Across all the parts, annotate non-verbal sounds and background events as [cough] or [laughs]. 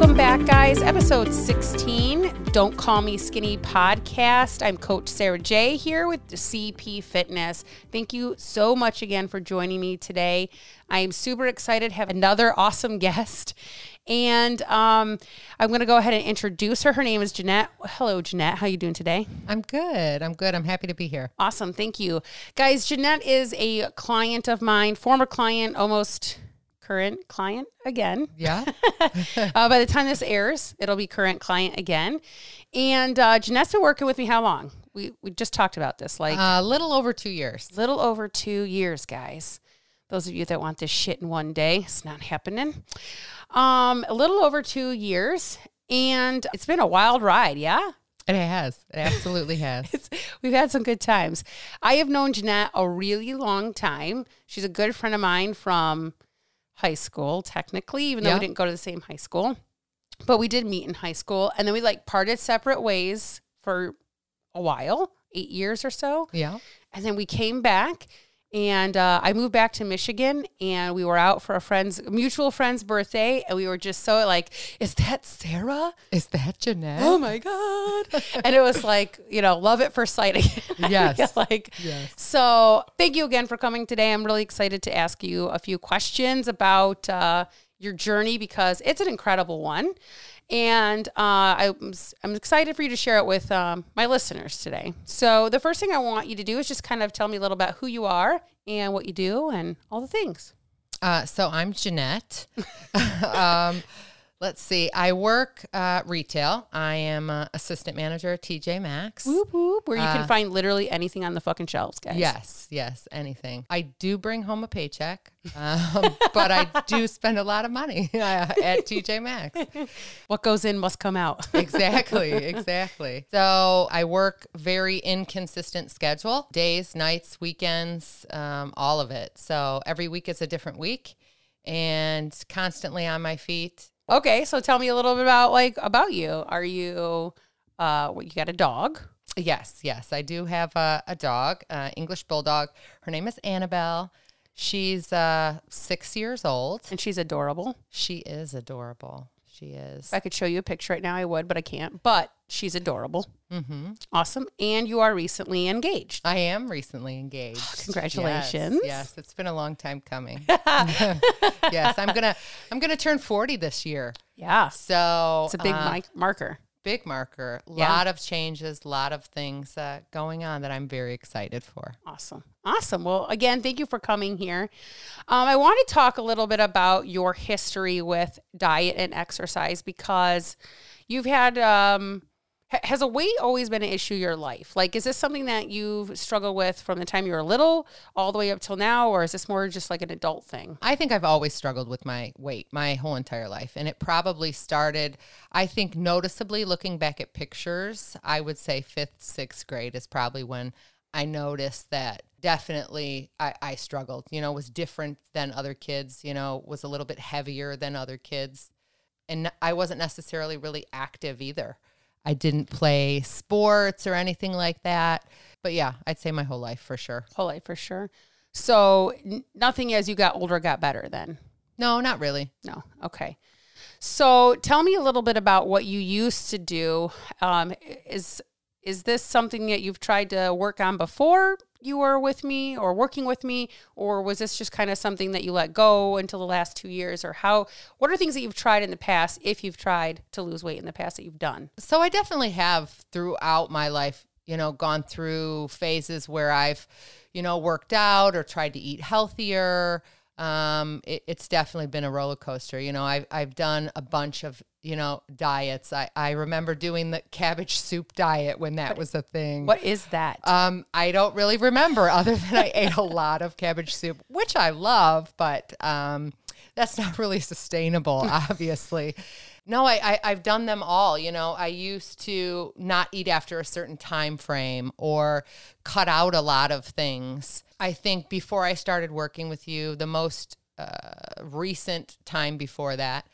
Welcome back, guys. Episode 16, Don't Call Me Skinny podcast. I'm Coach Sarah J here with CP Fitness. Thank you so much again for joining me today. I am super excited to have another awesome [laughs] guest. And um, I'm going to go ahead and introduce her. Her name is Jeanette. Hello, Jeanette. How you doing today? I'm good. I'm good. I'm happy to be here. Awesome. Thank you. Guys, Jeanette is a client of mine, former client, almost current client again. Yeah. [laughs] uh, by the time this airs, it'll be current client again. And uh, Jeanette's working with me how long? We, we just talked about this, like A uh, little over two years. little over two years, guys. Those of you that want this shit in one day, it's not happening. Um, a little over two years, and it's been a wild ride. Yeah, It has. It absolutely [laughs] has. we've had some good times. I have known Jeanette a really long time. She's a good friend of mine from high school, technically, even though Yeah. we didn't go to the same high school. But we did meet in high school, and then we like parted separate ways for a while, eight years or so. yeah. And then we came back and uh, I moved back to Michigan and we were out for a friend's mutual friend's birthday and we were just so like, is that Sarah? Is that Jeanette? Oh my God. and it was like, you know, love at first sight again. [laughs] Yes. like Yes. so thank you again for coming today. I'm really excited to ask you a few questions about uh, your journey because it's an incredible one. And uh, I'm, I'm excited for you to share it with um, my listeners today. So, the first thing I want you to do is just kind of tell me a little about who you are and what you do and all the things. Uh, so I'm Jeanette. [laughs] um, let's see. I work uh, retail. I am uh, assistant manager at TJ Maxx. Whoop, whoop, where you can find literally anything on the fucking shelves, guys. Yes, yes, anything. I do bring home a paycheck, um, [laughs] but I do spend a lot of money [laughs] uh, at TJ Maxx. [laughs] What goes in must come out. exactly, exactly. So I work very inconsistent schedule, days, nights, weekends, um, all of it. So every week is a different week and constantly on my feet. Okay. So, tell me a little bit about like about you. Are you, uh, what, you got a dog? Yes, yes, I do have a, a dog, uh, English bulldog. Her name is Annabelle. She's uh, six years old. And she's adorable. She is adorable. She is. If I could show you a picture right now, I would, but I can't. But she's adorable. Mm-hmm. Awesome. And you are recently engaged. I am recently engaged. [gasps] Congratulations. Yes, yes, it's been a long time coming. [laughs] [laughs] yes, I'm gonna I'm gonna turn 40 this year. Yeah. So It's a big uh, mic marker. big marker. A Yeah. lot of changes, a lot of things uh, going on that I'm very excited for. Awesome. Awesome. Well, again, thank you for coming here. Um, I want to talk a little bit about your history with diet and exercise because you've had, um, has a weight always been an issue your life? Like, is this something that you've struggled with from the time you were little all the way up till now, or is this more just like an adult thing? I think I've always struggled with my weight my whole entire life. And it probably started, I think, noticeably looking back at pictures. I would say fifth, sixth grade is probably when I noticed that definitely I, I struggled, you know, was different than other kids, you know, was a little bit heavier than other kids. And I wasn't necessarily really active either. I didn't play sports or anything like that. But yeah, I'd say my whole life for sure. Whole life for sure. So n- nothing as you got older got better then? No, not really. No. Okay. So tell me a little bit about what you used to do. Um, is is this something that you've tried to work on before you were with me or working with me, or was this just kind of something that you let go until the last two years? Or how? What are things that you've tried in the past, if you've tried to lose weight in the past that you've done? So I definitely have throughout my life, you know, gone through phases where I've, you know, worked out or tried to eat healthier. Um, it, it's definitely been a roller coaster. You know, I've, I've done a bunch of, you know, diets. I, I remember doing the cabbage soup diet when that was a thing. What is that? Um, I don't really remember other than I ate a lot of cabbage soup, which I love, but um, that's not really sustainable, [laughs] obviously. No, I, I I've done them all. You know, I used to not eat after a certain time frame or cut out a lot of things. I think before I started working with you, the most uh, recent time before that,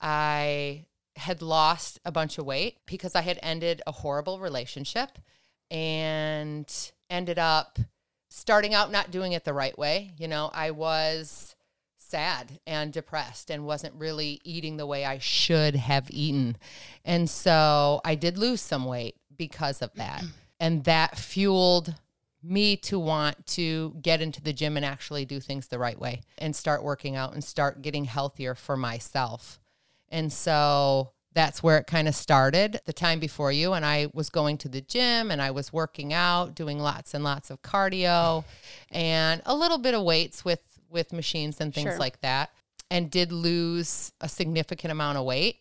I had lost a bunch of weight because I had ended a horrible relationship and ended up starting out not doing it the right way. You know, I was sad and depressed and wasn't really eating the way I should have eaten. And so I did lose some weight because of that. And that fueled me to want to get into the gym and actually do things the right way and start working out and start getting healthier for myself. And so that's where it kind of started the time before you. And I was going to the gym and I was working out, doing lots and lots of cardio and a little bit of weights with with machines and things Sure. like that. And did lose a significant amount of weight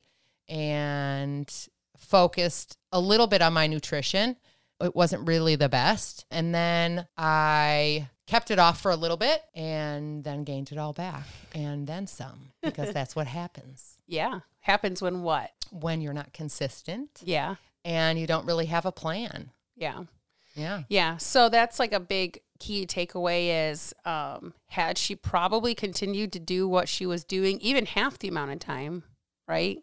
and focused a little bit on my nutrition. It wasn't really the best. And then I kept it off for a little bit and then gained it all back and then some [laughs] because that's what happens Yeah. Happens when what? when you're not consistent Yeah. and you don't really have a plan. Yeah. Yeah. Yeah. So that's like a big key takeaway is um, had she probably continued to do what she was doing, even half the amount of time, right?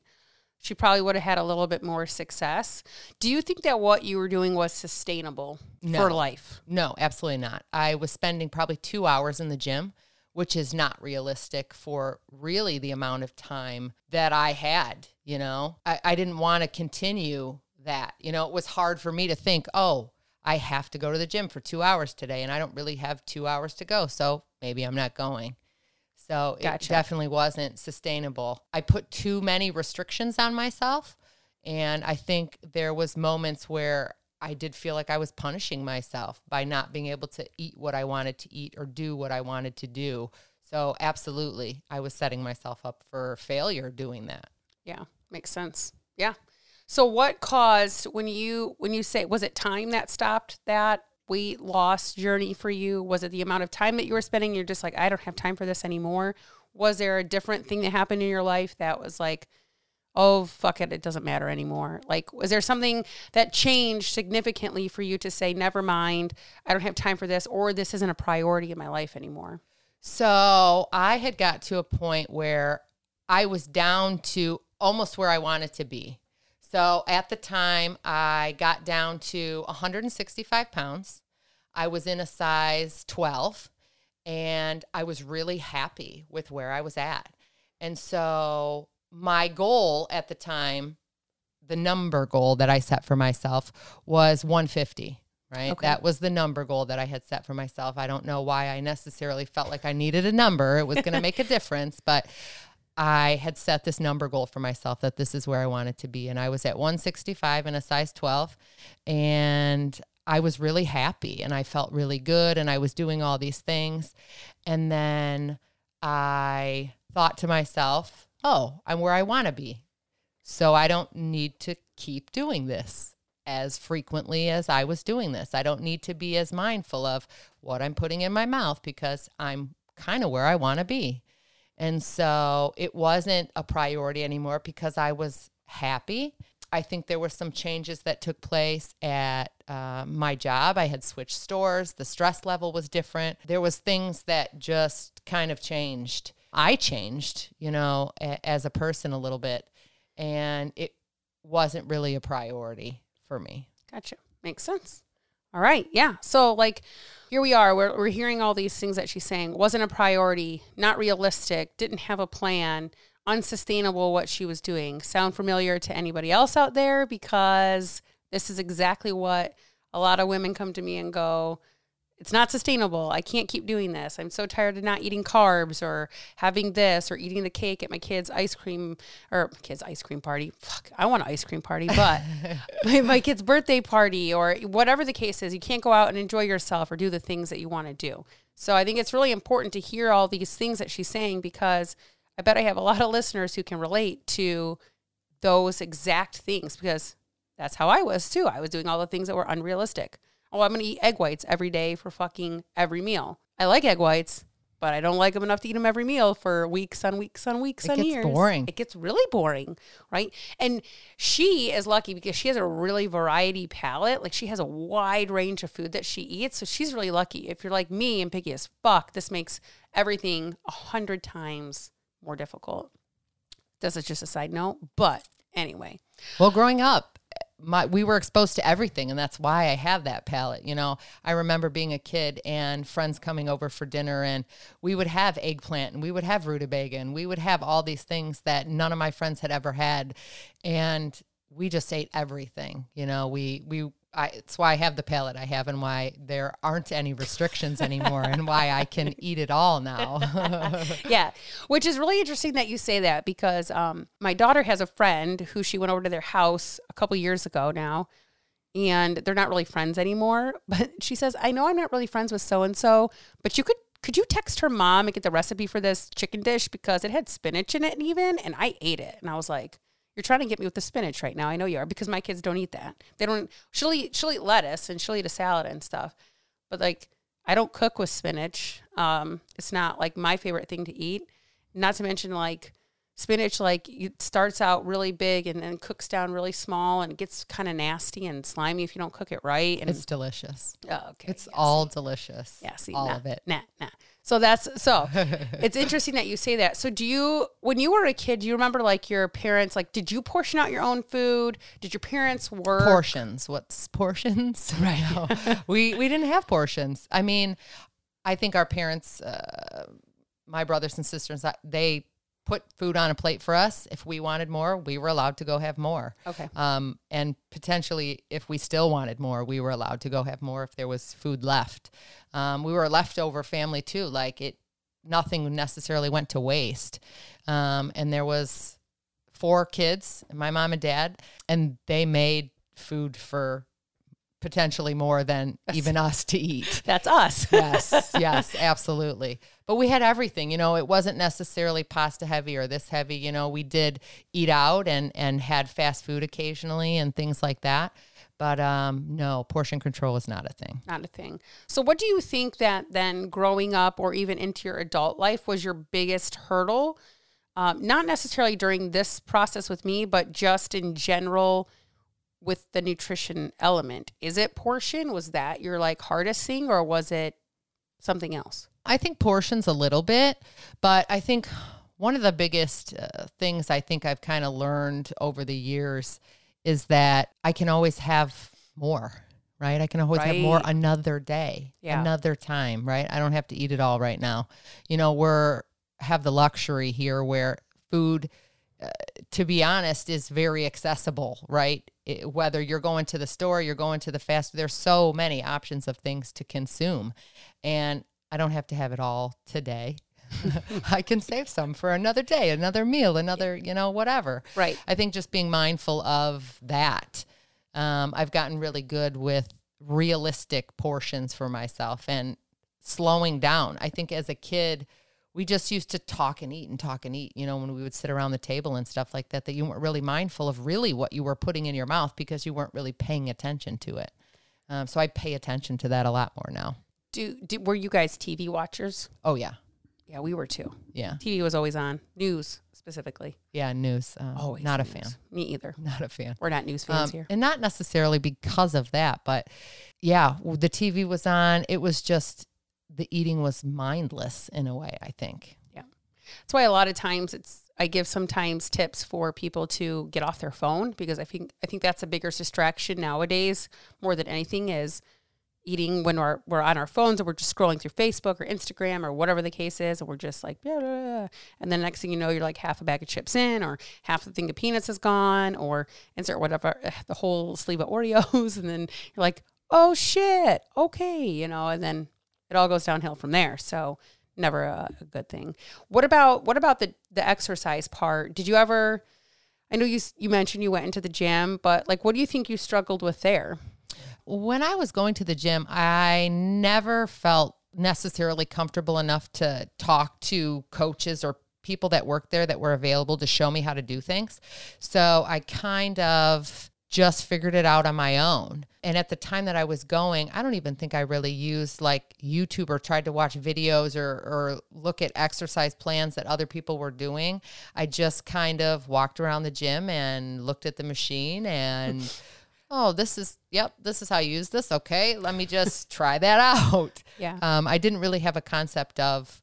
She probably would have had a little bit more success. Do you think that what you were doing was sustainable No. for life? No, absolutely not. I was spending probably two hours in the gym, which is not realistic for really the amount of time that I had. You know, I, I didn't want to continue that. You know, it was hard for me to think, oh, I have to go to the gym for two hours today, and I don't really have two hours to go. So maybe I'm not going. So it definitely wasn't sustainable. I put too many restrictions on myself. And I think there was moments where I did feel like I was punishing myself by not being able to eat what I wanted to eat or do what I wanted to do. So absolutely, I was setting myself up for failure doing that. Yeah, makes sense. Yeah. So what caused when you when you say was it time that stopped that weight loss journey for you? Was it the amount of time that you were spending? You're just like, I don't have time for this anymore. Was there a different thing that happened in your life that was like, oh fuck it, it doesn't matter anymore? Like, was there something that changed significantly for you to say, never mind, I don't have time for this, or this isn't a priority in my life anymore? So I had got to a point where I was down to almost where I wanted to be. So at the time, I got down to 165 pounds. I was in a size 12, and I was really happy with where I was at. And so my goal at the time, the number goal that I set for myself was 150. Right. Okay. That was the number goal that I had set for myself. I don't know why I necessarily felt like I needed a number. It was going to make a [laughs] difference, but I had set this number goal for myself that this is where I wanted to be. And I was at 165 in a size 12. And I was really happy and I felt really good. And I was doing all these things. And then I thought to myself, oh, I'm where I want to be. So I don't need to keep doing this as frequently as I was doing this. I don't need to be as mindful of what I'm putting in my mouth because I'm kind of where I want to be. And so it wasn't a priority anymore because I was happy. I think there were some changes that took place at uh, my job. I had switched stores. The stress level was different. There was things that just kind of changed. I changed, you know, a- as a person a little bit, and it wasn't really a priority for me. Gotcha. Makes sense. All right. Yeah. So, like, here we are. We're, we're hearing all these things that she's saying wasn't a priority, not realistic, didn't have a plan, unsustainable what she was doing. Sound familiar to anybody else out there? Because this is exactly what a lot of women come to me and go, it's not sustainable. I can't keep doing this. I'm so tired of not eating carbs or having this or eating the cake at my kids' ice cream or kids' ice cream party. Fuck, I want an ice cream party, but [laughs] my, my kid's birthday party or whatever the case is, you can't go out and enjoy yourself or do the things that you want to do. So I think it's really important to hear all these things that she's saying because I bet I have a lot of listeners who can relate to those exact things because that's how I was too. I was doing all the things that were unrealistic. Oh, I'm going to eat egg whites every day for fucking every meal. I like egg whites, but I don't like them enough to eat them every meal for weeks on weeks on weeks It on gets years. boring. It gets really boring, right? And she is lucky because she has a really variety palate. Like she has a wide range of food that she eats. So she's really lucky. If you're like me and picky as fuck, this makes everything a hundred times more difficult. This is just a side note, but anyway. Well, growing up, my we were exposed to everything and that's why I have that palate. You know, I remember being a kid and friends coming over for dinner and we would have eggplant and we would have rutabaga and we would have all these things that none of my friends had ever had. And we just ate everything. You know, we we I, it's why I have the palate I have and why there aren't any restrictions anymore and why I can [laughs] eat it all now. [laughs] yeah, which is really interesting that you say that because um, my daughter has a friend who she went over to their house a couple years ago now, and they're not really friends anymore. [laughs] But she says, "I know I'm not really friends with so and so, but you could." Could you text her mom and get the recipe for this chicken dish because it had spinach in it even and I ate it and I was like you're trying to get me with the spinach right now. I know you are because my kids don't eat that. They don't. She'll eat. She'll eat lettuce and she'll eat a salad and stuff. But like, I don't cook with spinach. Um, it's not like my favorite thing to eat. Not to mention like spinach, like it starts out really big and then cooks down really small and gets kind of nasty and slimy if you don't cook it right. And it's delicious. Oh, okay. It's all delicious. Yeah, see, all nah, of it. Nah, nah. So that's so [laughs] it's interesting that you say that. So do you when you were a kid, do you remember like your parents like did you portion out your own food? Did your parents work portions? What's portions? [laughs] Right. We we didn't have portions. I mean, I think our parents uh, my brothers and sisters they put food on a plate for us. If we wanted more, we were allowed to go have more. Okay. Um, and potentially, if we still wanted more, we were allowed to go have more if there was food left. Um, we were a leftover family too. Like it, nothing necessarily went to waste. Um, and there was four kids, my mom and dad, and they made food for potentially more than even us to eat. [laughs] That's us. [laughs] yes, yes, absolutely. But we had everything, you know, it wasn't necessarily pasta heavy or this heavy, you know, we did eat out and and had fast food occasionally and things like that. But um, no, portion control is not a thing. Not a thing. So, what do you think that then growing up or even into your adult life was your biggest hurdle? Um, not necessarily during this process with me, but just in general with the nutrition element? Is it portion? Was that your like hardest thing or was it something else? I think portions a little bit, but I think one of the biggest uh, things I think I've kind of learned over the years is that I can always have more, right? I can always right. have more another day, yeah. another time, right? I don't have to eat it all right now. You know, we're have the luxury here where food uh, to be honest, is very accessible, right? It, whether you're going to the store, you're going to the fast, there's so many options of things to consume. And I don't have to have it all today. [laughs] I can save some for another day, another meal, another, you know, whatever. Right. I think just being mindful of that. Um, I've gotten really good with realistic portions for myself and slowing down. I think as a kid, we just used to talk and eat and talk and eat, you know, when we would sit around the table and stuff like that, that you weren't really mindful of really what you were putting in your mouth because you weren't really paying attention to it. Um, so I pay attention to that a lot more now. Do, do were you guys TV watchers? Oh yeah, yeah, we were too. Yeah, TV was always on news specifically. Yeah, news. Um, always not a fan. Me either. [laughs] Not a fan. We're not news fans um, here, and not necessarily because of that, but yeah, the TV was on. It was just the eating was mindless in a way, I think. Yeah. That's why a lot of times it's I give sometimes tips for people to get off their phone because I think I think that's a bigger distraction nowadays more than anything is eating when we're we're on our phones and we're just scrolling through Facebook or Instagram or whatever the case is and we're just like blah, blah, blah. and then next thing you know you're like half a bag of chips in or half the thing of peanuts is gone or insert whatever [laughs] the whole sleeve of Oreos [laughs] and then you're like oh shit okay you know and then it all goes downhill from there. So never a, a, good thing. What about what about the the exercise part? Did you ever? I know you you mentioned you went into the gym, but like, what do you think you struggled with there? When I was going to the gym, I never felt necessarily comfortable enough to talk to coaches or people that work there that were available to show me how to do things. So I kind of just figured it out on my own. And at the time that I was going, I don't even think I really used like YouTube or tried to watch videos or, or look at exercise plans that other people were doing. I just kind of walked around the gym and looked at the machine and, [laughs] oh, this is, yep, this is how you use this. Okay, let me just [laughs] try that out. Yeah. Um, I didn't really have a concept of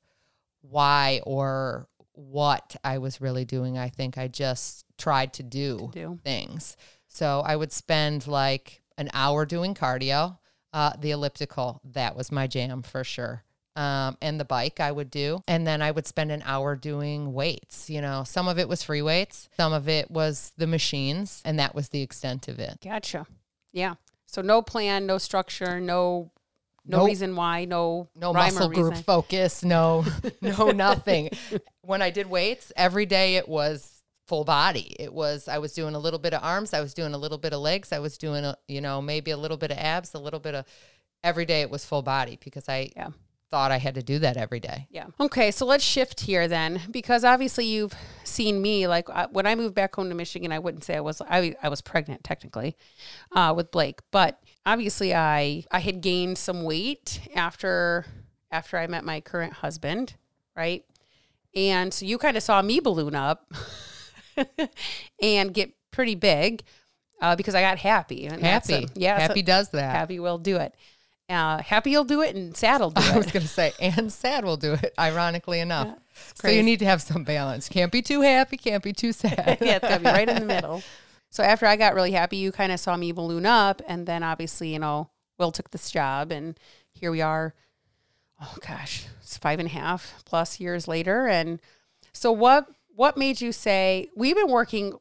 why or what I was really doing. I think I just tried to do, to do. things. So I would spend like an hour doing cardio. Uh, the elliptical, that was my jam for sure. Um, and the bike I would do. And then I would spend an hour doing weights. You know, some of it was free weights, some of it was the machines, and that was the extent of it. Gotcha. Yeah. So no plan, no structure, no no Nope. reason why, no no muscle group reason. focus no [laughs] no nothing when i did weights every day it was full body it was i was doing a little bit of arms i was doing a little bit of legs i was doing a you know maybe a little bit of abs a little bit of every day it was full body because i Yeah. thought i had to do that every day Yeah. Okay, so let's shift here then, because obviously you've seen me. Like I, when I moved back home to Michigan, I wouldn't say I was. I, I was pregnant technically, uh, with Blake, but obviously I I had gained some weight after after I met my current husband, right? And so you kind of saw me balloon up [laughs] [laughs] and get pretty big uh, because I got happy. And happy a- yeah, happy does that happy will do it. Uh, happy you'll do it, and sad will do it. [laughs] i was going to say and sad will do it ironically enough so you need to have some balance can't be too happy can't be too [laughs] sad yeah, it's gotta be right in the middle. So after I got really happy, you kind of saw me balloon up, and then obviously, you know, Will took this job, and here we are. Oh gosh, it's five and a half plus years later, and so what? What made you say we've been working?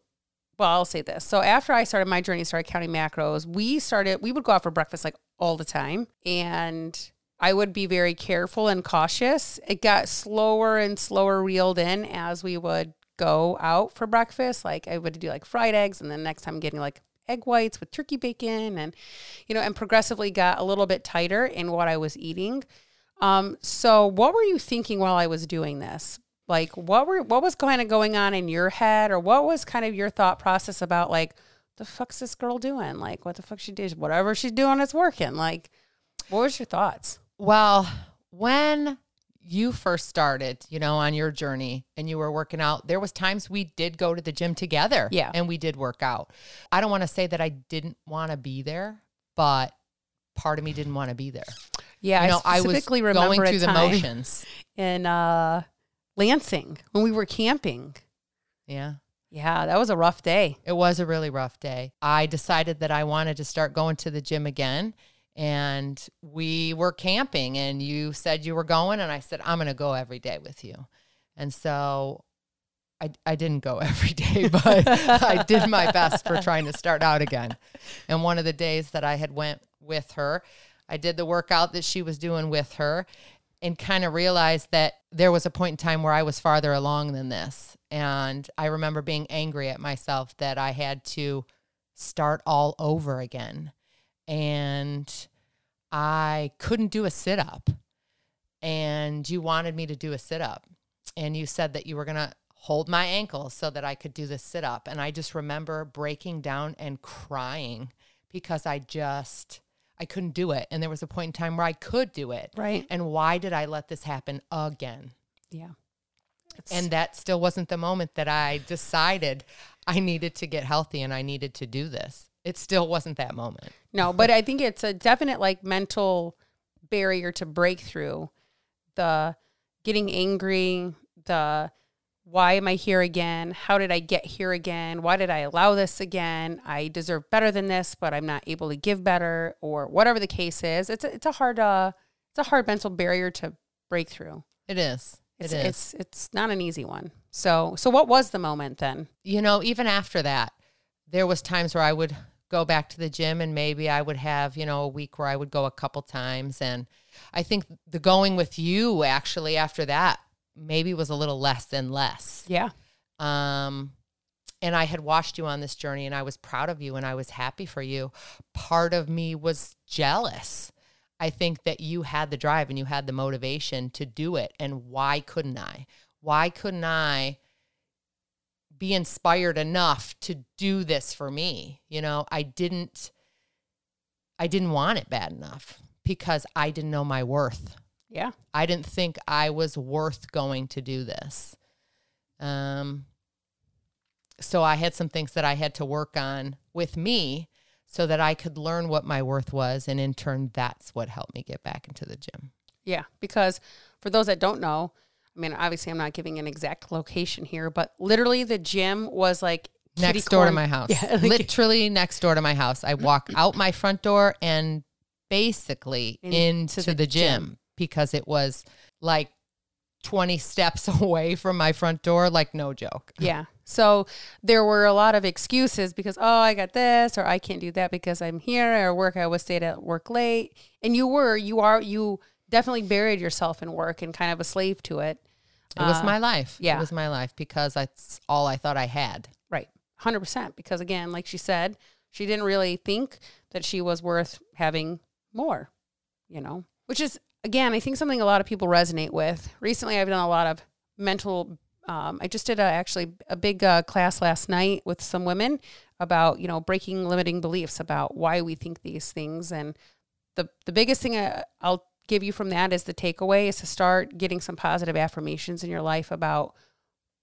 Well, I'll say this. So after I started my journey, started counting macros. We started. We would go out for breakfast like all the time, and I would be very careful and cautious. It got slower and slower reeled in as we would go out for breakfast. Like I would do like fried eggs, and then next time getting like egg whites with turkey bacon, and you know, and progressively got a little bit tighter in what I was eating. Um, so what were you thinking while I was doing this? Like what were what was kind of going on in your head, or what was kind of your thought process about like the fuck's this girl doing? Like what the fuck she did? Whatever she's doing, it's working. Like what was your thoughts? Well, when you first started, you know, on your journey and you were working out, there was times we did go to the gym together. Yeah. And we did work out. I don't want to say that I didn't want to be there, but part of me didn't want to be there. Yeah, you know, I, was specifically remember going through the motions. [laughs] in uh, Lansing when we were camping. Yeah. Yeah, that was a rough day. It was a really rough day. I decided that I wanted to start going to the gym again. And we were camping, and you said you were going, and I said, I'm going to go every day with you. And so I, I didn't go [laughs] every day, [laughs] but I did my best for trying to start out again. And one of the days that I had went with her, I did the workout that she was doing with her and kind of realized that there was a point in time where I was farther along than this. And I remember being angry at myself that I had to start all over again. And I couldn't do a sit up. And you wanted me to do a sit up. And you said that you were going to hold my ankle so that I could do the sit up. And I just remember breaking down and crying because I just. I couldn't do it. And there was a point in time where I could do it. Right. And why did I let this happen again? Yeah. And that still wasn't the moment that I decided I needed to get healthy and I needed to do this. It still wasn't that moment. No, but I think it's a definite like mental barrier to break through. The getting angry, the why am I here again? How did I get here again? Why did I allow this again? I deserve better than this, but I'm not able to give better, or whatever the case is. It's a, it's a hard uh it's a hard mental barrier to break through. It is. It's it is. it's it's not an easy one. So so what was the moment then? you know, even after that, there was times where I would go back to the gym and maybe I would have, you know, a week where I would go a couple times and I think the going with you actually after that maybe was a little less and less. Yeah. Um and I had watched you on this journey and I was proud of you and I was happy for you. Part of me was jealous. I think that you had the drive and you had the motivation to do it. And why couldn't I? Why couldn't I be inspired enough to do this for me? You know, I didn't I didn't want it bad enough because I didn't know my worth. Yeah. I didn't think I was worth going to do this. Um, so I had some things that I had to work on with me so that I could learn what my worth was. And in turn, that's what helped me get back into the gym. Yeah, because for those that don't know, I mean, obviously, I'm not giving an exact location here, but literally, the gym was like next door to my house. [laughs] Yeah, like- Literally next door to my house. I walk out my front door and basically In- into the the, gym, gym. Because it was like 20 steps [laughs] away from my front door, like no joke. Yeah. So there were a lot of excuses because, oh, I got this, or I can't do that because I'm here, or work, I was stayed at work late. And you were, you are, you definitely buried yourself in work and kind of a slave to it. It was Uh, my life. yeah. It was my life because that's all I thought I had. Right. 100%. Because again, like she said, she didn't really think that she was worth having more, you know, which is, again, I think something a lot of people resonate with. Recently, I've done a lot of mental, um, I just did a, actually a big uh, class last night with some women about, you know, breaking limiting beliefs about why we think these things. And the, the biggest thing I, I'll give you from that is the takeaway is to start getting some positive affirmations in your life about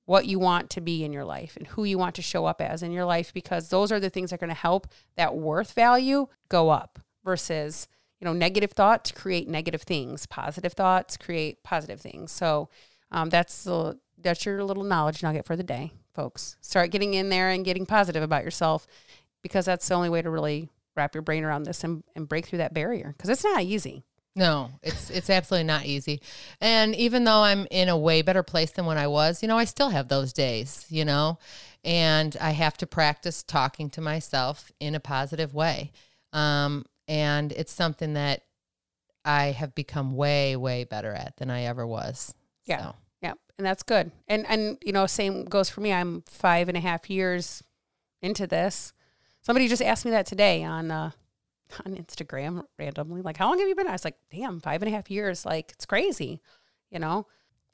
what you want to be in your life and who you want to show up as in your life because those are the things that are going to help that worth value go up versus you know negative thoughts create negative things positive thoughts create positive things so um, that's the that's your little knowledge nugget for the day folks start getting in there and getting positive about yourself because that's the only way to really wrap your brain around this and, and break through that barrier because it's not easy No, it's it's absolutely not easy. And even though I'm in a way better place than when I was, you know, I still have those days, you know, and I have to practice talking to myself in a positive way. Um, and it's something that I have become way, way better at than I ever was. Yeah. So, Yeah, and that's good. And and you know, same goes for me. I'm five and a half years into this. Somebody just asked me that today on uh, on Instagram randomly, like, "How long have you been?" I was like, "Damn, five and a half years. Like, it's crazy," you know.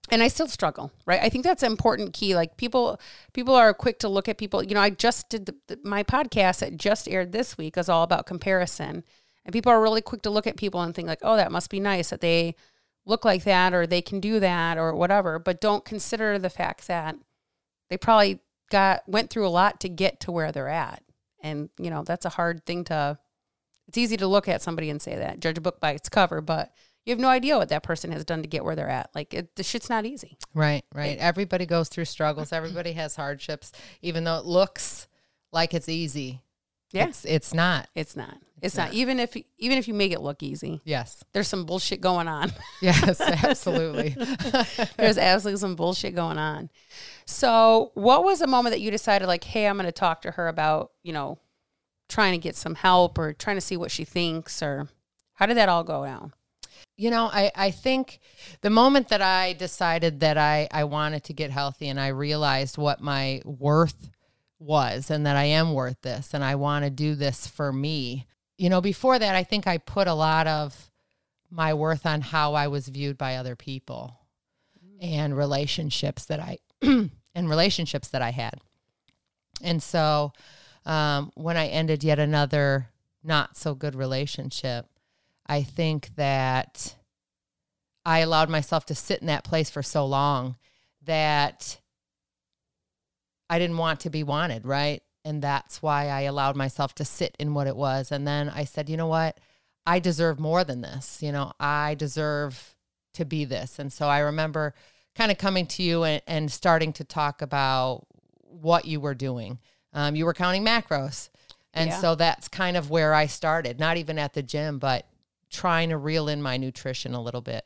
And I still struggle, right? I think that's an important key. Like people, people are quick to look at people. You know, I just did the, the, my podcast that just aired this week is all about comparison, and people are really quick to look at people and think like, "Oh, that must be nice that they look like that or they can do that or whatever but don't consider the fact that they probably got went through a lot to get to where they're at and you know that's a hard thing to it's easy to look at somebody and say that judge a book by its cover but you have no idea what that person has done to get where they're at like it, the shit's not easy right, right. Everybody goes through struggles. Everybody has hardships, even though it looks like it's easy. Yeah. It's, it's not. it's not it's not even if even if you make it look easy Yes. there's some bullshit going on [laughs] Yes, [laughs] absolutely. [laughs] There's absolutely some bullshit going on. So, what was a moment that you decided, like, hey, I'm going to talk to her about, you know, trying to get some help or trying to see what she thinks, or how did that all go down? You know, I, I think the moment that I decided that I, I wanted to get healthy and I realized what my worth was and that I am worth this and I want to do this for me. You know, before that, I think I put a lot of my worth on how I was viewed by other people and relationships that I [clears throat] and relationships that I had. And so um, when I ended yet another not so good relationship, I think that I allowed myself to sit in that place for so long that I didn't want to be wanted, right? And that's why I allowed myself to sit in what it was. And then I said, you know what? I deserve more than this. You know, I deserve to be this. And so I remember kind of coming to you and, and starting to talk about what you were doing. Um, you were counting macros. And Yeah. so that's kind of where I started, not even at the gym, but trying to reel in my nutrition a little bit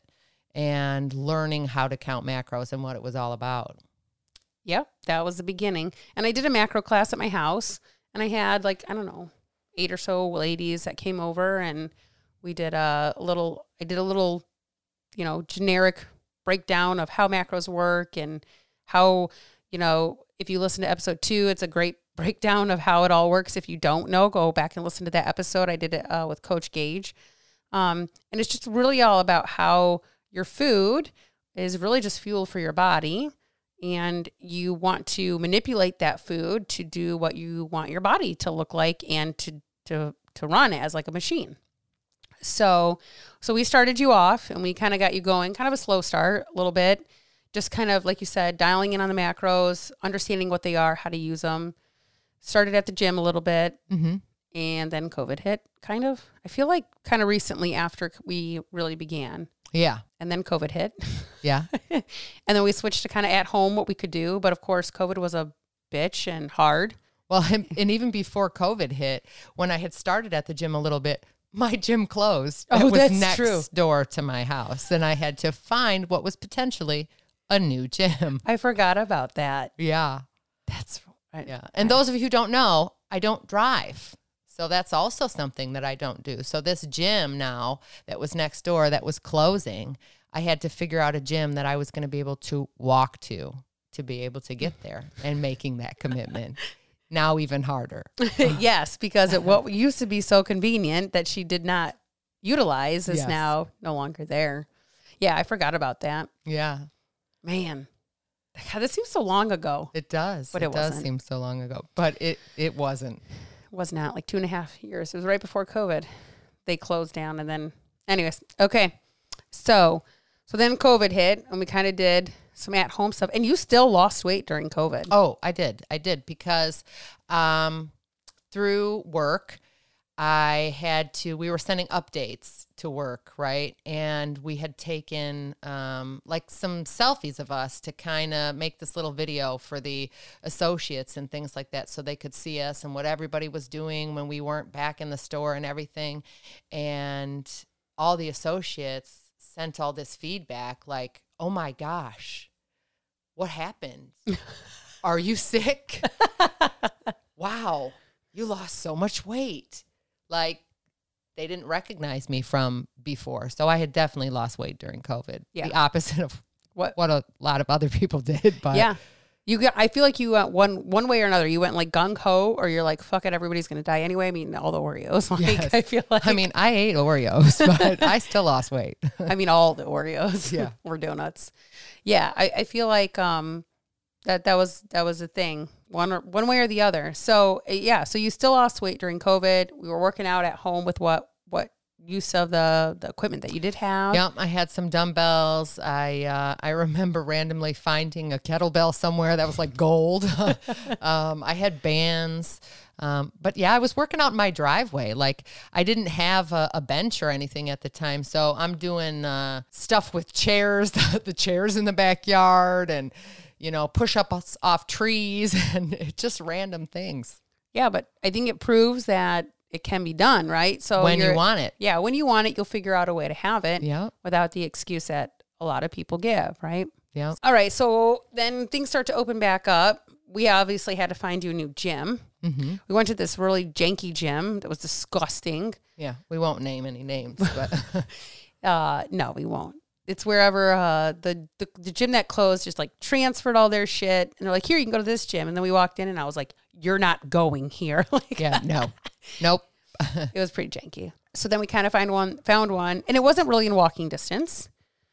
and learning how to count macros and what it was all about. Yep, that was the beginning. And I did a macro class at my house, and I had like, I don't know, eight or so ladies that came over, and we did a little, I did a little, you know, generic breakdown of how macros work and how, you know, if you listen to episode two, it's a great [laughs] breakdown of how it all works. If you don't know, go back and listen to that episode. I did it uh, with Coach Gage. Um, and it's just really all about how your food is really just fuel for your body and you want to manipulate that food to do what you want your body to look like and to to to run as like a machine. So so we started you off and we kind of got you going, kind of a slow start a little bit. Just kind of like you said, dialing in on the macros, understanding what they are, how to use them. Started at the gym a little bit Mm-hmm. And then COVID hit kind of. I feel like kind of recently after we really began. Yeah. And then COVID hit. [laughs] Yeah. and then we switched to kind of at home what we could do. But of course, COVID was a bitch and hard. Well, and, and even before COVID hit, when I had started at the gym a little bit, my gym closed. Oh, it was that's next true. door to my house, and I had to find what was potentially a new gym. I forgot about that. Yeah, That's right. yeah. And those of you who don't know, I don't drive. So that's also something that I don't do. So this gym now that was next door that was closing, I had to figure out a gym that I was going to be able to walk to to be able to get there and making that commitment. Now even harder. [laughs] yes, because it what used to be so convenient that she did not utilize is Yes. now no longer there. Yeah, I forgot about that. Yeah. Man, God, that seems so long ago. It does. But it, it does wasn't. seem so long ago. But it it wasn't. Was not like two and a half years. It was right before COVID. They closed down, and then, anyways, okay. So, so then COVID hit, and we kind of did some at home stuff. And you still lost weight during COVID. Oh, I did. I did because um, through work, I had to, we were sending updates to work, right? And we had taken um, like some selfies of us to kind of make this little video for the associates and things like that so they could see us and what everybody was doing when we weren't back in the store and everything. And all the associates sent all this feedback like, oh my gosh, what happened? [laughs] Are you sick? [laughs] wow, you lost so much weight. Like they didn't recognize me from before. So I had definitely lost weight during COVID. Yeah. The opposite of What- what a lot of other [laughs] people did. But yeah. You got, I feel like you went one one way or another. You went like gung ho, or you're like, fuck it, everybody's gonna die anyway. I mean, all the Oreos. [laughs] Like, Yes. I feel like, I mean, I ate Oreos, [laughs] but I still lost weight. I mean, all the Oreos. Yeah. or donuts. Yeah, I, I feel like um that that was that was a thing one or, one way or the other. So uh, yeah, so you still lost weight during COVID. We were working out at home with what what use of the the equipment that you did have. Yep, I had some dumbbells. I uh, I remember randomly finding a kettlebell somewhere that was like gold. [laughs] um, I had bands. Um, but yeah, I was working out in my driveway. Like I didn't have a, a bench or anything at the time, so I'm doing uh, stuff with chairs, [laughs] the chairs in the backyard, and you know, push ups off trees, [laughs] and just random things Yeah, but I think it proves that it can be done, right? So when you want it. Yeah, when you want it, you'll figure out a way to have it Yeah, without the excuse that a lot of people give, right? yeah. All right, so then things start to open back up. We obviously had to find you a new gym. hmm We went to this really janky gym that was disgusting. Yeah, we won't name any names, but [laughs] Uh, no, we won't. It's wherever uh, the, the the gym that closed just like transferred all their shit, and they're like, "Here, you can go to this gym." And then we walked in, and I was like, "You're not going here." [laughs] like, yeah, no, [laughs] nope. it was pretty janky. So then we kind of find one, found one, and it wasn't really in walking distance.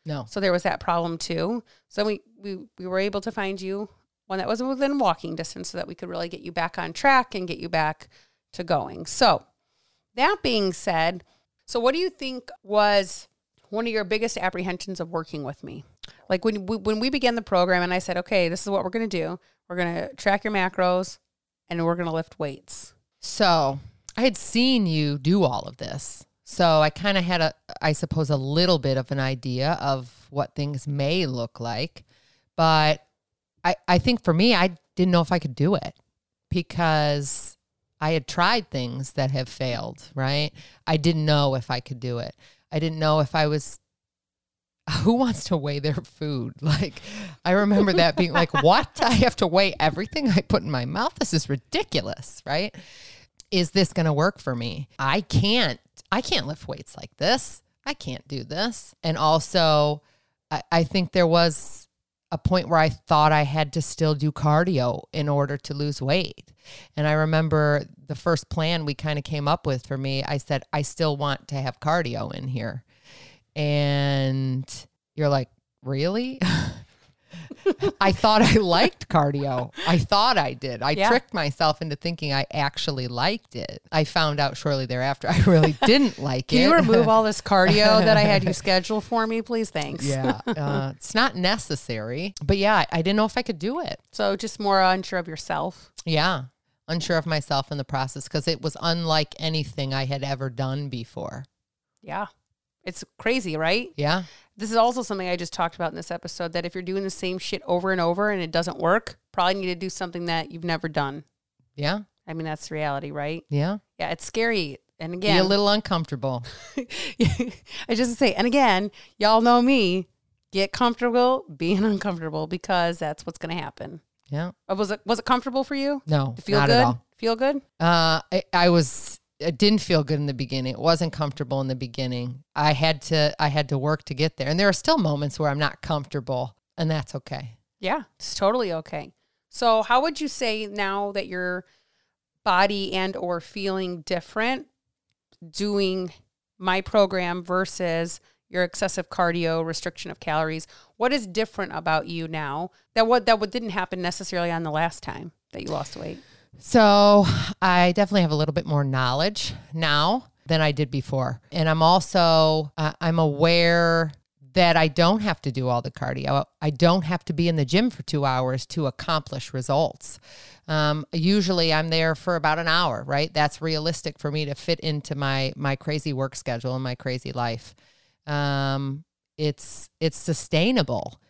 No. So there was that problem too. So we we we were able to find you one that wasn't within walking distance, so that we could really get you back on track and get you back to going. So that being said, so what do you think was one of your biggest apprehensions of working with me? Like when we, when we began the program, and I said, okay, this is what we're going to do. We're going to track your macros, and we're going to lift weights. So I had seen you do all of this. So I kind of had a, I suppose, a little bit of an idea of what things may look like. But I, I think for me, I didn't know if I could do it because I had tried things that have failed, right? I didn't know if I could do it. I didn't know if I was [laughs] who wants to weigh their food? [laughs] Like, I remember that being like, [laughs] what? I have to weigh everything I put in my mouth? This is ridiculous, right? Is this going to work for me? I can't, I can't lift weights like this. I can't do this. And also, I, I think there was a point where I thought I had to still do cardio in order to lose weight. And I remember the first plan we kind of came up with for me, I said, I still want to have cardio in here. And you're like, really? [laughs] I thought I liked cardio. I thought I did. I Yeah. tricked myself into thinking I actually liked it. I found out shortly thereafter I really [laughs] didn't like Can it. Can you remove all this cardio that I had you [laughs] schedule for me, please? Thanks. yeah, uh, it's not necessary. But yeah, I, I didn't know if I could do it. So just more unsure of yourself. Yeah, unsure of myself in the process because it was unlike anything I had ever done before. Yeah. It's crazy, right? Yeah, This is also something I just talked about in this episode that if you're doing the same shit over and over and it doesn't work, probably need to do something that you've never done. Yeah. I mean, that's reality, right? Yeah. Yeah, it's scary. And Be again, a little uncomfortable. [laughs] I just say, and again, y'all know me. Get comfortable being [laughs] uncomfortable because that's what's going to happen. Yeah. Uh, Was it was it comfortable for you? No. Feel good? Feel good? Uh, I, I was. It didn't feel good in the beginning. It wasn't comfortable in the beginning. I had to. I had to work to get there, and there are still moments where I'm not comfortable, and that's okay. Yeah, it's totally okay. So, how would you say now that your body and or feeling different doing my program versus your excessive cardio restriction of calories? What is different about you now that what that what didn't happen necessarily on the last time that you lost weight? So I definitely have a little bit more knowledge now than I did before, and I'm also uh, I'm aware that I don't have to do all the cardio. I don't have to be in the gym for two hours to accomplish results. Um, usually, I'm there for about an hour. Right, that's realistic for me to fit into my my crazy work schedule and my crazy life. Um, it's it's sustainable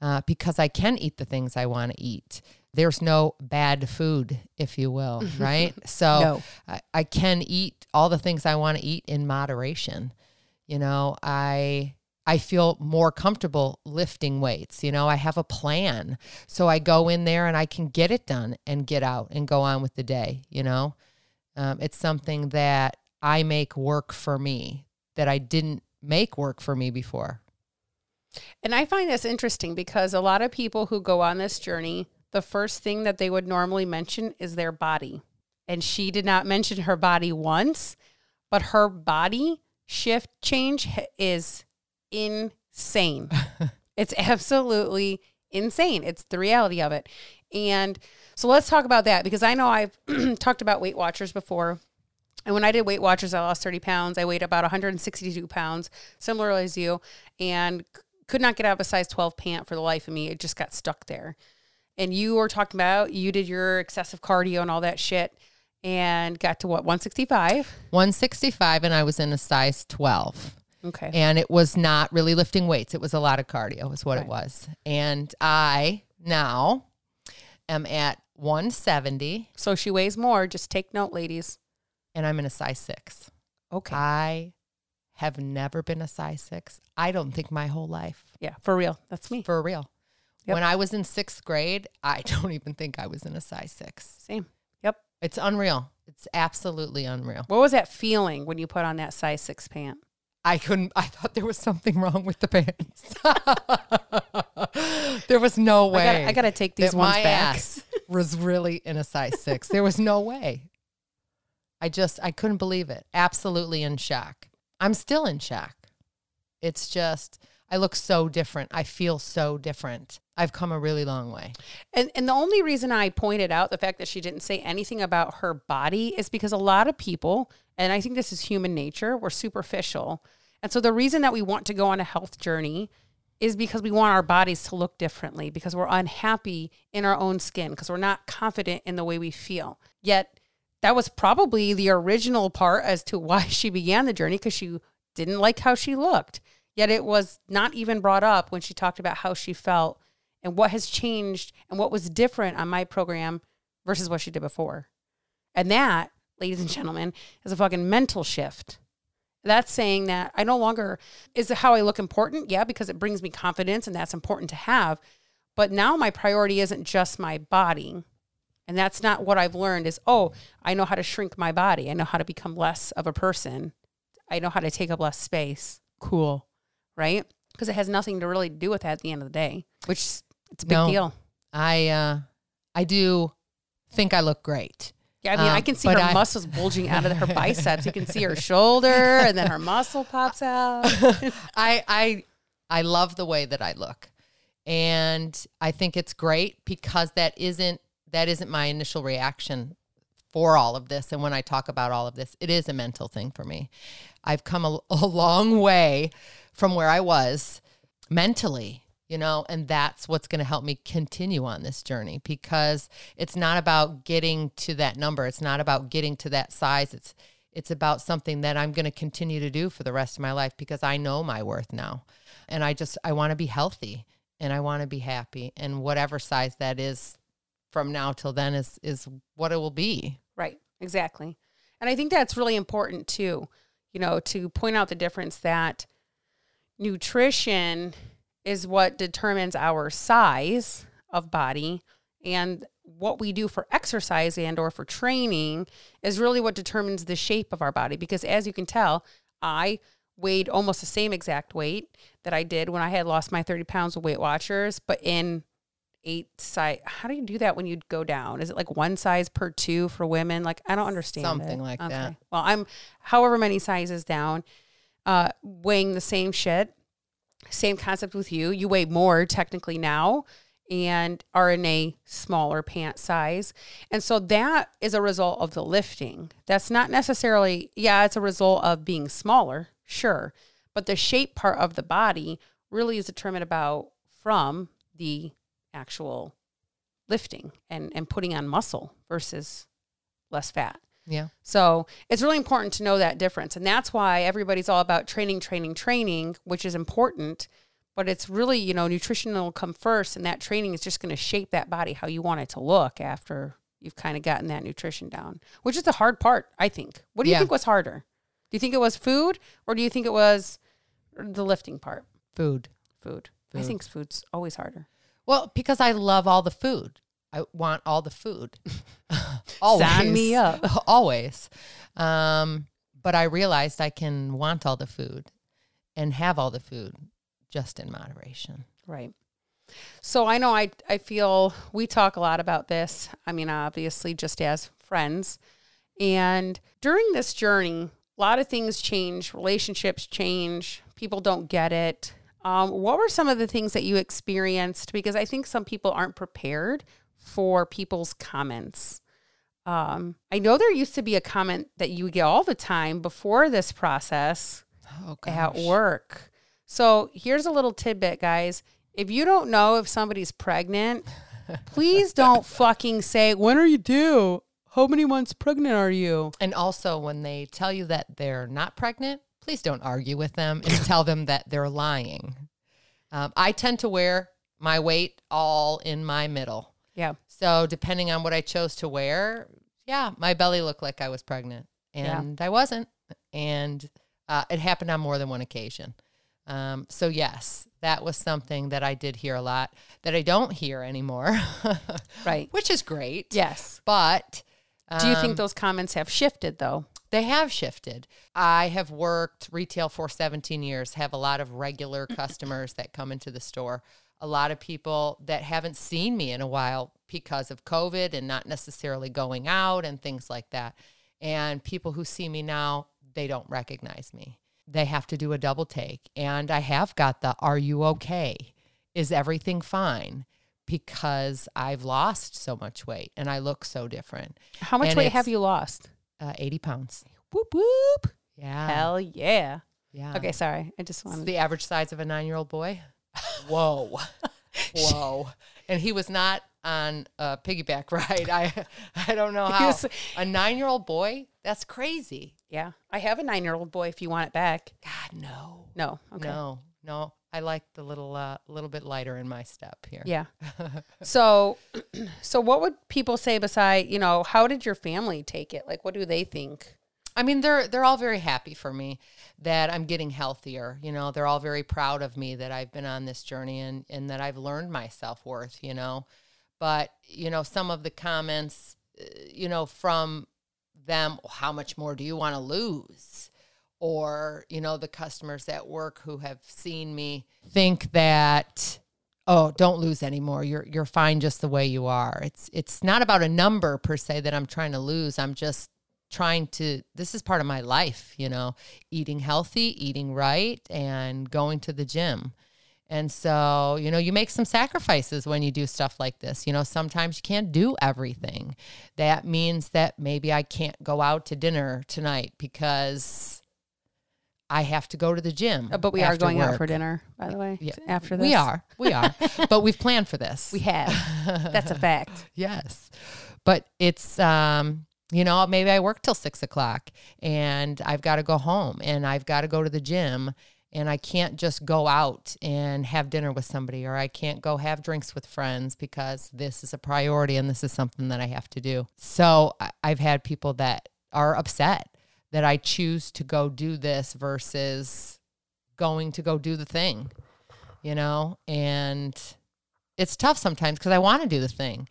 uh, because I can eat the things I want to eat. There's no bad food, if you will, [laughs] right? So No. I, I can eat all the things I want to eat in moderation. You know, I I feel more comfortable lifting weights. You know, I have a plan. So I go in there and I can get it done and get out and go on with the day. You know, um, it's something that I make work for me that I didn't make work for me before. And I find this interesting because a lot of people who go on this journey, the first thing that they would normally mention is their body. And she did not mention her body once, but her body shift change is insane. [laughs] it's absolutely insane. It's the reality of it. And so let's talk about that because I know I've [clears throat] talked about Weight Watchers before. And when I did Weight Watchers, I lost 30 pounds. I weighed about 162 pounds, similar as you, and could not get out of a size 12 pant for the life of me. It just got stuck there. And you were talking about you did your excessive cardio and all that shit and got to what, 165? 165 and I was in a size 12. Okay. and it was not really lifting weights. It was a lot of cardio, is what Right. it was. And I now am at 170 so she weighs more. Just take note, ladies. and I'm in a size six. Okay. I have never been a size six. I don't think my whole life, yeah, for real. That's me. for real. Yep. When I was in sixth grade, I [laughs] don't even think I was in a size six. Same. Yep. It's unreal. It's absolutely unreal. What was that feeling when you put on that size six pant? I couldn't, I thought there was something wrong with the pants. [laughs] there was no I way. gotta, I gotta take these ones my back. ass [laughs] was really in a size six. There was no way. I just I couldn't believe it. Absolutely in shock. I'm still in shock. It's just I look so different. I feel so different. I've come a really long way. And and the only reason I pointed out the fact that she didn't say anything about her body is because a lot of people, and I think this is human nature, we're superficial. And so the reason that we want to go on a health journey is because we want our bodies to look differently because we're unhappy in our own skin because we're not confident in the way we feel. Yet that was probably the original part as to [laughs] why she began the journey because she didn't like how she looked. Yet it was not even brought up when she talked about how she felt and what has changed and what was different on my program versus what she did before. And that, ladies and gentlemen, is a fucking mental shift. That's saying that I no longer is how I look important, yeah, because it brings me confidence and that's important to have. But now my priority isn't just my body. And that's not what I've learned is, oh, I know how to shrink my body. I know how to become less of a person. I know how to take up less space. Cool. Right? Because it has nothing to really do with that at the end of the day, which it's a big No. deal. I uh I do think I look great. Yeah, I mean, I Um, can see her I- muscles bulging out of her [laughs] biceps. You can see her shoulder, and then her muscle pops out. [laughs] I I I love the way that I look. And I think it's great because that isn't that isn't my initial reaction for all of this and when I talk about all of this, it is a mental thing for me. I've come a, [laughs] a long way from where I was mentally, you know, and that's what's going to help me continue on this journey because it's not about getting to that number. It's not about getting to that size. It's it's about something that I'm going to continue to do for the rest of my life because I know my worth now. And I just I want to be healthy and I want to be happy and whatever size that is from now till then is is what it will be. Right, exactly. And I think that's really important too, you know, to point out the difference that nutrition is what determines our size of body and what we do for exercise and or for training is really what determines the shape of our body because as you can tell, I weighed almost the same exact weight that I did when I had lost my 30 pounds of Weight Watchers, but in eight size. How do you do that when you go down? Is it like one size per two for women? Like I don't understand. Something it. like that. Well, I'm however many sizes down, uh, weighing the same shit. Same concept with you. You weigh more technically now and are in a smaller pant size. And so that is a result of the lifting. That's not necessarily, yeah, it's a result of being smaller, sure. But the shape part of the body really is determined about from the actual lifting and, and putting on muscle versus less fat. Yeah. So it's really important to know that difference. And that's why everybody's all about training, training, training, which is important. But it's really, you know, nutrition will come first, and that training is just going to shape that body how you want it to look after you've kind of gotten that nutrition down, which is the hard part, I think. What do you Yeah. think was harder? Do you think it was food, or do you think it was the lifting part? Food. Food. I think food's always harder. Well, because I love all the food. I want all the food. [laughs] always. Sign me up. [laughs] always. Um, but I realized I can want all the food and have all the food just in moderation. Right. So I know I I feel we talk a lot about this. I mean, obviously just as friends. And during this journey, a lot of things change, relationships change, people don't get it. Um, what were some of the things that you experienced? Because I think some people aren't prepared for people's comments. Um, I know there used to be a comment that you would get all the time before this process Oh, at work. So here's a little tidbit, guys. If you don't know if somebody's pregnant, [laughs] please don't fucking say, When are you due? How many months pregnant are you? And also, when they tell you that they're not pregnant, please don't argue with them and [laughs] tell them that they're lying. Um, I tend to wear my weight all in my middle. Yeah. So, depending on what I chose to wear, yeah, my belly looked like I was pregnant, Yeah. and I wasn't. And uh, it happened on more than one occasion. Um, so, yes, that was something that I did hear a lot that I don't hear anymore, [laughs] Right. which is great. Yes. But Do you um, think those comments have shifted though? They have shifted. I have worked retail for 17 years, have a lot of regular [laughs] customers that come into the store, a lot of people that haven't seen me in a while because of COVID and not necessarily going out and things like that. And people who see me now, they don't recognize me. They have to do a double take. And I have got the are you okay? Is everything fine? Because I've lost so much weight and I look so different. How much And weight have you lost? Uh, 80 pounds. Whoop whoop. Yeah. Hell yeah. Yeah. Okay, sorry. I just It's wanted the average size of a nine year old boy. [laughs] Whoa. [laughs] Whoa. And he was not on a piggyback [laughs] ride. I I don't know how. was- a nine year old boy? That's crazy. Yeah. I have a nine year old boy if you want it back. God, no. No. Okay. No, no. I like the little uh little bit lighter in my step here. Yeah. [laughs] so, [clears throat] so what would people say beside, you know, how did your family take it? Like, what do they think? I mean, they're they're all very happy for me that I'm getting healthier. You know, they're all very proud of me that I've been on this journey and and that I've learned my self worth. You know, but you know, some of the comments, uh, you know, from them, how much more do you want to lose? Or you know, the customers at work who have seen me think that oh don't lose anymore. You're you're fine just the way you are. It's it's not about a number per se that i'm trying to lose. I'm just trying to this is part of my life you know eating healthy eating right and going to the gym. And so you know you make some sacrifices when you do stuff like this. You know sometimes you can't do everything. That means that maybe i can't go out to dinner tonight because i have to go to the gym Uh, but we are going out for dinner, by the way. Yeah. After this, we are we are [laughs] but we've planned for this We have. That's a [laughs] fact. Yes. But it's um, you know, maybe I work till six o'clock and I've got to go home and I've got to go to the gym and I can't just go out and have dinner with somebody or I can't go have drinks with friends because this is a priority and this is something that I have to do. So I've had people that are upset that I choose to go do this versus going to go do the thing, you know? And it's tough sometimes because I want to do the thing.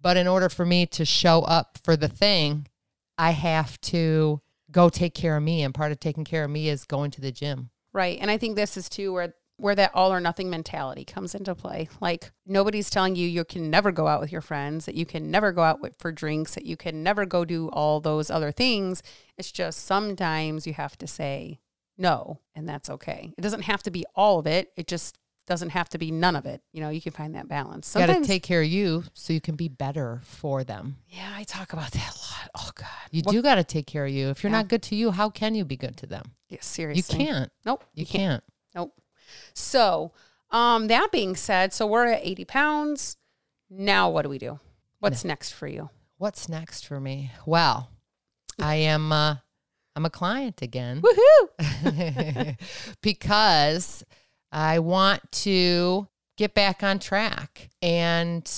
But in order for me to show up for the thing, I have to go take care of me. And part of taking care of me is going to the gym. Right. And I think this is too where where that all or nothing mentality comes into play. Like nobody's telling you you can never go out with your friends, that you can never go out with, for drinks, that you can never go do all those other things. It's just sometimes you have to say no, and that's okay. It doesn't have to be all of it. It just doesn't have to be none of it. You know, you can find that balance. You got to take care of you so you can be better for them. yeah, I talk about that a lot. Oh God, You do got to take care of you. If you're Yeah. not good to you, how can you be good to them? Yeah, seriously, You can't. Nope, You can't. Nope. So, um, that being said, so we're at 80 pounds. Now, what do we do? What's next for you? What's next for me? Well, I am uh I'm a client again Woohoo! [laughs] because I want to get back on track. And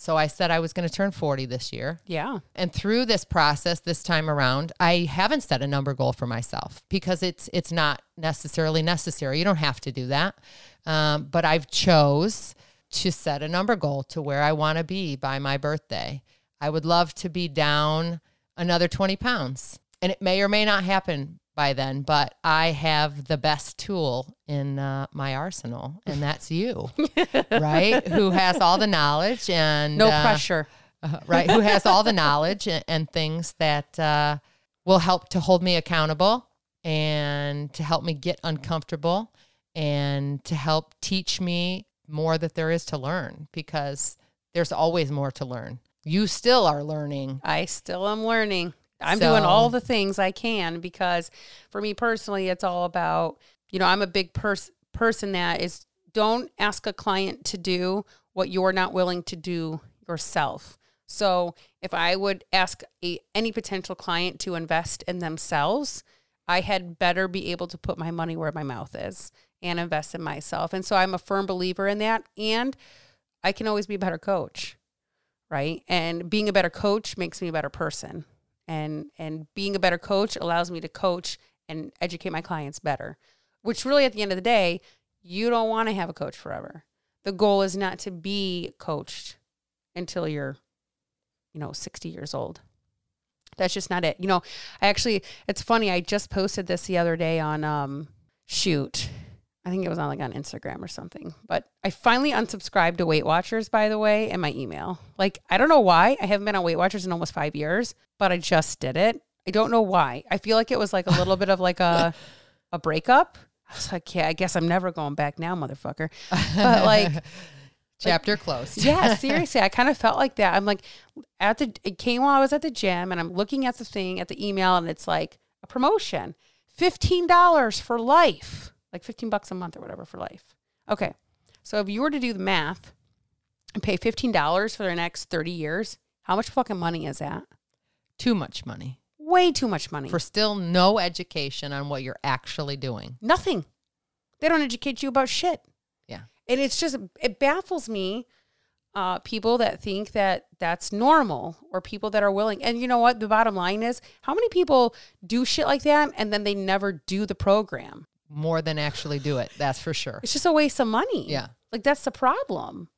so I said I was going to turn 40 this year. Yeah. And through this process this time around, I haven't set a number goal for myself because it's it's not necessarily necessary. You don't have to do that. Um, but I've chose to set a number goal to where I want to be by my birthday. I would love to be down another 20 pounds. And it may or may not happen by then, but I have the best tool in uh, my arsenal, and that's you, [laughs] right? Who has all the knowledge and No uh, pressure. uh, right? Who has all the knowledge and, and things that uh, will help to hold me accountable and to help me get uncomfortable and to help teach me more that there is to learn because there's always more to learn. You still are learning. I still am learning. I'm doing all the things I can because for me personally, it's all about, you know, I'm a big pers- person that is don't ask a client to do what you're not willing to do yourself. So if I would ask a, any potential client to invest in themselves, I had better be able to put my money where my mouth is and invest in myself. And so I'm a firm believer in that. And I can always be a better coach right and being a better coach makes me a better person and and being a better coach allows me to coach and educate my clients better which really at the end of the day you don't want to have a coach forever. The goal is not to be coached until you're you know 60 years old. That's just not it. You know i actually it's funny i just posted this the other day on um shoot I think it was on like on Instagram or something. But I finally unsubscribed to Weight Watchers, by the way, in my email. Like, I don't know why. I haven't been on Weight Watchers in almost five years, but I just did it. I don't know why. I feel like it was like a little bit of like a [laughs] a breakup. I was like, yeah, I guess I'm never going back now, motherfucker. But like, [laughs] Chapter closed. [laughs] yeah, seriously, I kind of felt like that. I'm like, at the it came while I was at the gym, and I'm looking at the thing at the email, and it's like a promotion, fifteen dollars for life, like fifteen bucks a month or whatever for life. Okay, so if you were to do the math and pay fifteen dollars for the next thirty years, how much fucking money is that? Too much money Way too much money for still no education on what you're actually doing. nothing. They don't educate you about shit. Yeah. and it's just it baffles me uh, people that think that that's normal or people that are willing and you know what the bottom line is how many people do shit like that and then they never do the program More than actually do it. That's for sure. it's just a waste of money Yeah. like that's the problem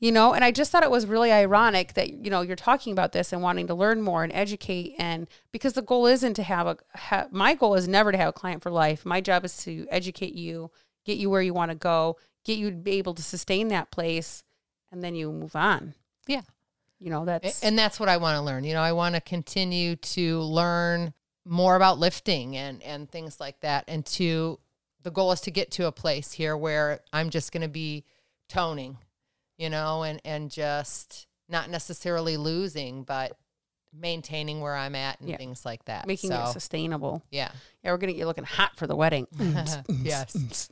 you know and i just thought it was really ironic that you know you're talking about this and wanting to learn more and educate and because the goal isn't to have a ha, my goal is never to have a client for life my job is to educate you get you where you want to go get you to be able to sustain that place and then you move on Yeah. you know that's and that's what I want to learn. You know, I want to continue to learn more about lifting and and things like that. And to the goal is to get to a place here where I'm just going to be toning, you know, and and just not necessarily losing, but maintaining where I'm at and Yeah. things like that. making so, it sustainable yeah, yeah we're gonna get you looking hot for the wedding [laughs] yes.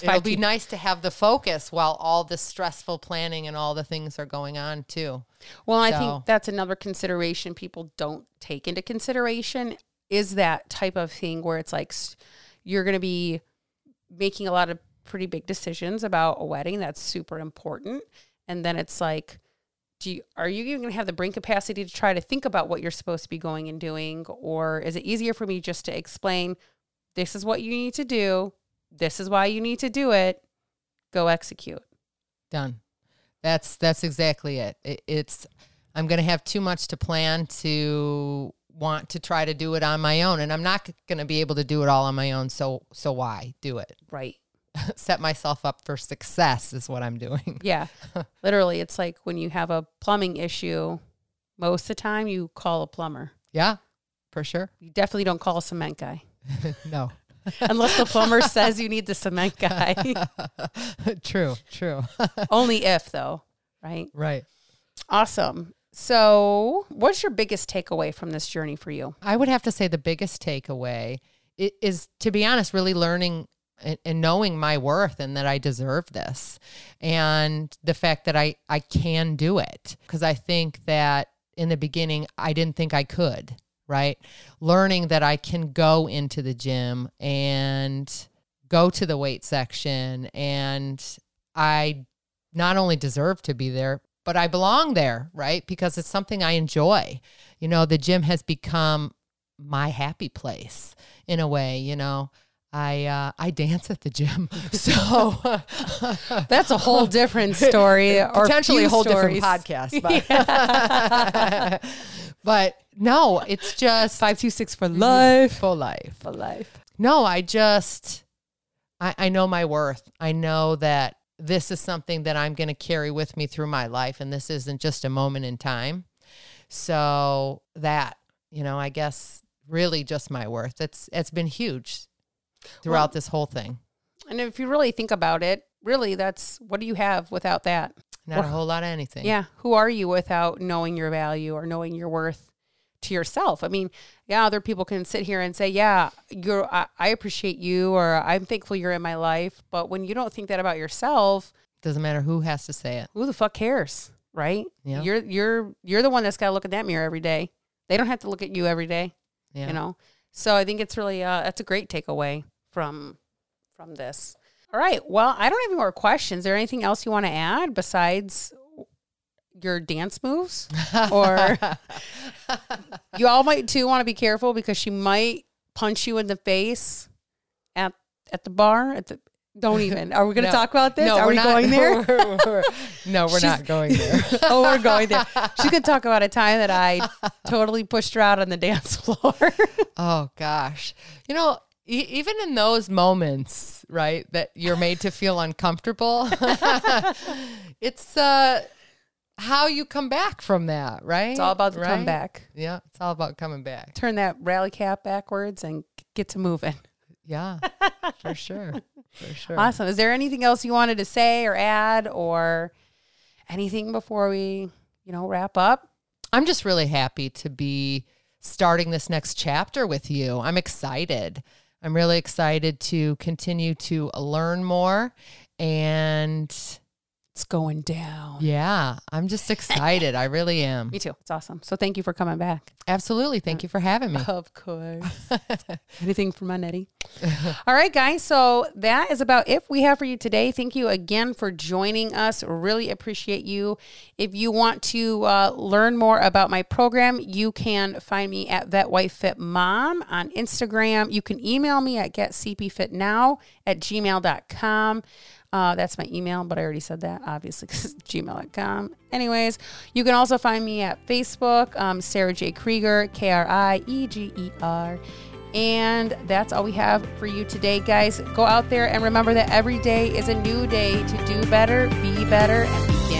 It'll be nice to have the focus while all the stressful planning and all the things are going on too. Well, I think that's another consideration people don't take into consideration is that type of thing where it's like you're going to be making a lot of pretty big decisions about a wedding. That's super important. And then it's like, do you, are you even going to have the brain capacity to try to think about what you're supposed to be going and doing? Or is it easier for me just to explain, this is what you need to do, this is why you need to do it, go execute? Done. That's that's exactly it. it it's I'm going to have too much to plan to want to try to do it on my own and I'm not going to be able to do it all on my own so so why do it? Right. [laughs] Set myself up for success is what I'm doing. [laughs] Yeah. Literally, it's like when you have a plumbing issue, most of the time you call a plumber. Yeah. For sure. You definitely don't call a cement guy. [laughs] no. Unless the plumber says you need the cement guy. true, true. Only if though, right? Right. Awesome. So, what's your biggest takeaway from this journey for you? I would have to say the biggest takeaway is, to be honest, really learning and, knowing my worth and that I deserve this, and the fact that I I can do it because I think that in the beginning I didn't think I could. Right, learning that I can go into the gym and go to the weight section, and I not only deserve to be there, but I belong there, right? Because it's something I enjoy. You know, the gym has become my happy place in a way, you know. I uh, I dance at the gym, [laughs] so [laughs] That's a whole different story, or [laughs] potentially a whole stories. different podcast. But, but no, it's just Five two six for life. for life. For life. No, I just I, I know my worth. I know that this is something that I'm going to carry with me through my life, and this isn't just a moment in time. So that you know, I guess really just my worth. It's it's been huge throughout Well- this whole thing. And if you really think about it, really, that's what do you have without that? Not a whole lot of anything. Yeah. Who are you without knowing your value or knowing your worth to yourself? I mean, yeah, other people can sit here and say, "Yeah, you're. I, I appreciate you," or "I'm thankful you're in my life." But when you don't think that about yourself, Doesn't matter who has to say it. who the fuck cares, right? Yeah. You're you're you're the one that's got to look at that mirror every day. They don't have to look at you every day, Yeah. you know. So I think it's really uh, that's a great takeaway from from this. All right. Well, I don't have any more questions. Is there anything else you want to add besides your dance moves? Or [laughs] you all might too want to be careful because she might punch you in the face at at the bar. At the don't even. Are we going to No. talk about this? No, Are we not going [laughs] there? We're- we're- no, we're not going there. [laughs] oh, we're going there. She could talk about a time that I totally pushed her out on the dance floor. Oh gosh. You know, e- even in those moments, right, that you're made to feel uncomfortable, it's uh how you come back from that, right? It's all about the Right? comeback. Yeah, it's all about coming back. Turn that rally cap backwards and get to moving. Yeah. [laughs] for sure. For sure. Awesome. Is there anything else you wanted to say or add or anything before we, you know, wrap up? I'm just really happy to be starting this next chapter with you. I'm excited. I'm really excited to continue to learn more and It's going down. yeah, I'm just excited. I really am. [laughs] Me too. It's awesome. So thank you for coming back. Absolutely. Thank you for having me. Of course. [laughs] Anything for my Nettie? All right, guys. So that is about it we have for you today. Thank you again for joining us. Really appreciate you. If you want to uh, learn more about my program, you can find me at Vet Wife Fit Mom on Instagram. You can email me at getcpfitnow at gmail.com. Uh, that's my email, but I already said that, obviously, [laughs] gmail.com. Anyways, you can also find me at Facebook, um, Sarah J. Krieger, K R I E G E R. And that's all we have for you today, guys. Go out there and remember that every day is a new day to do better, be better, and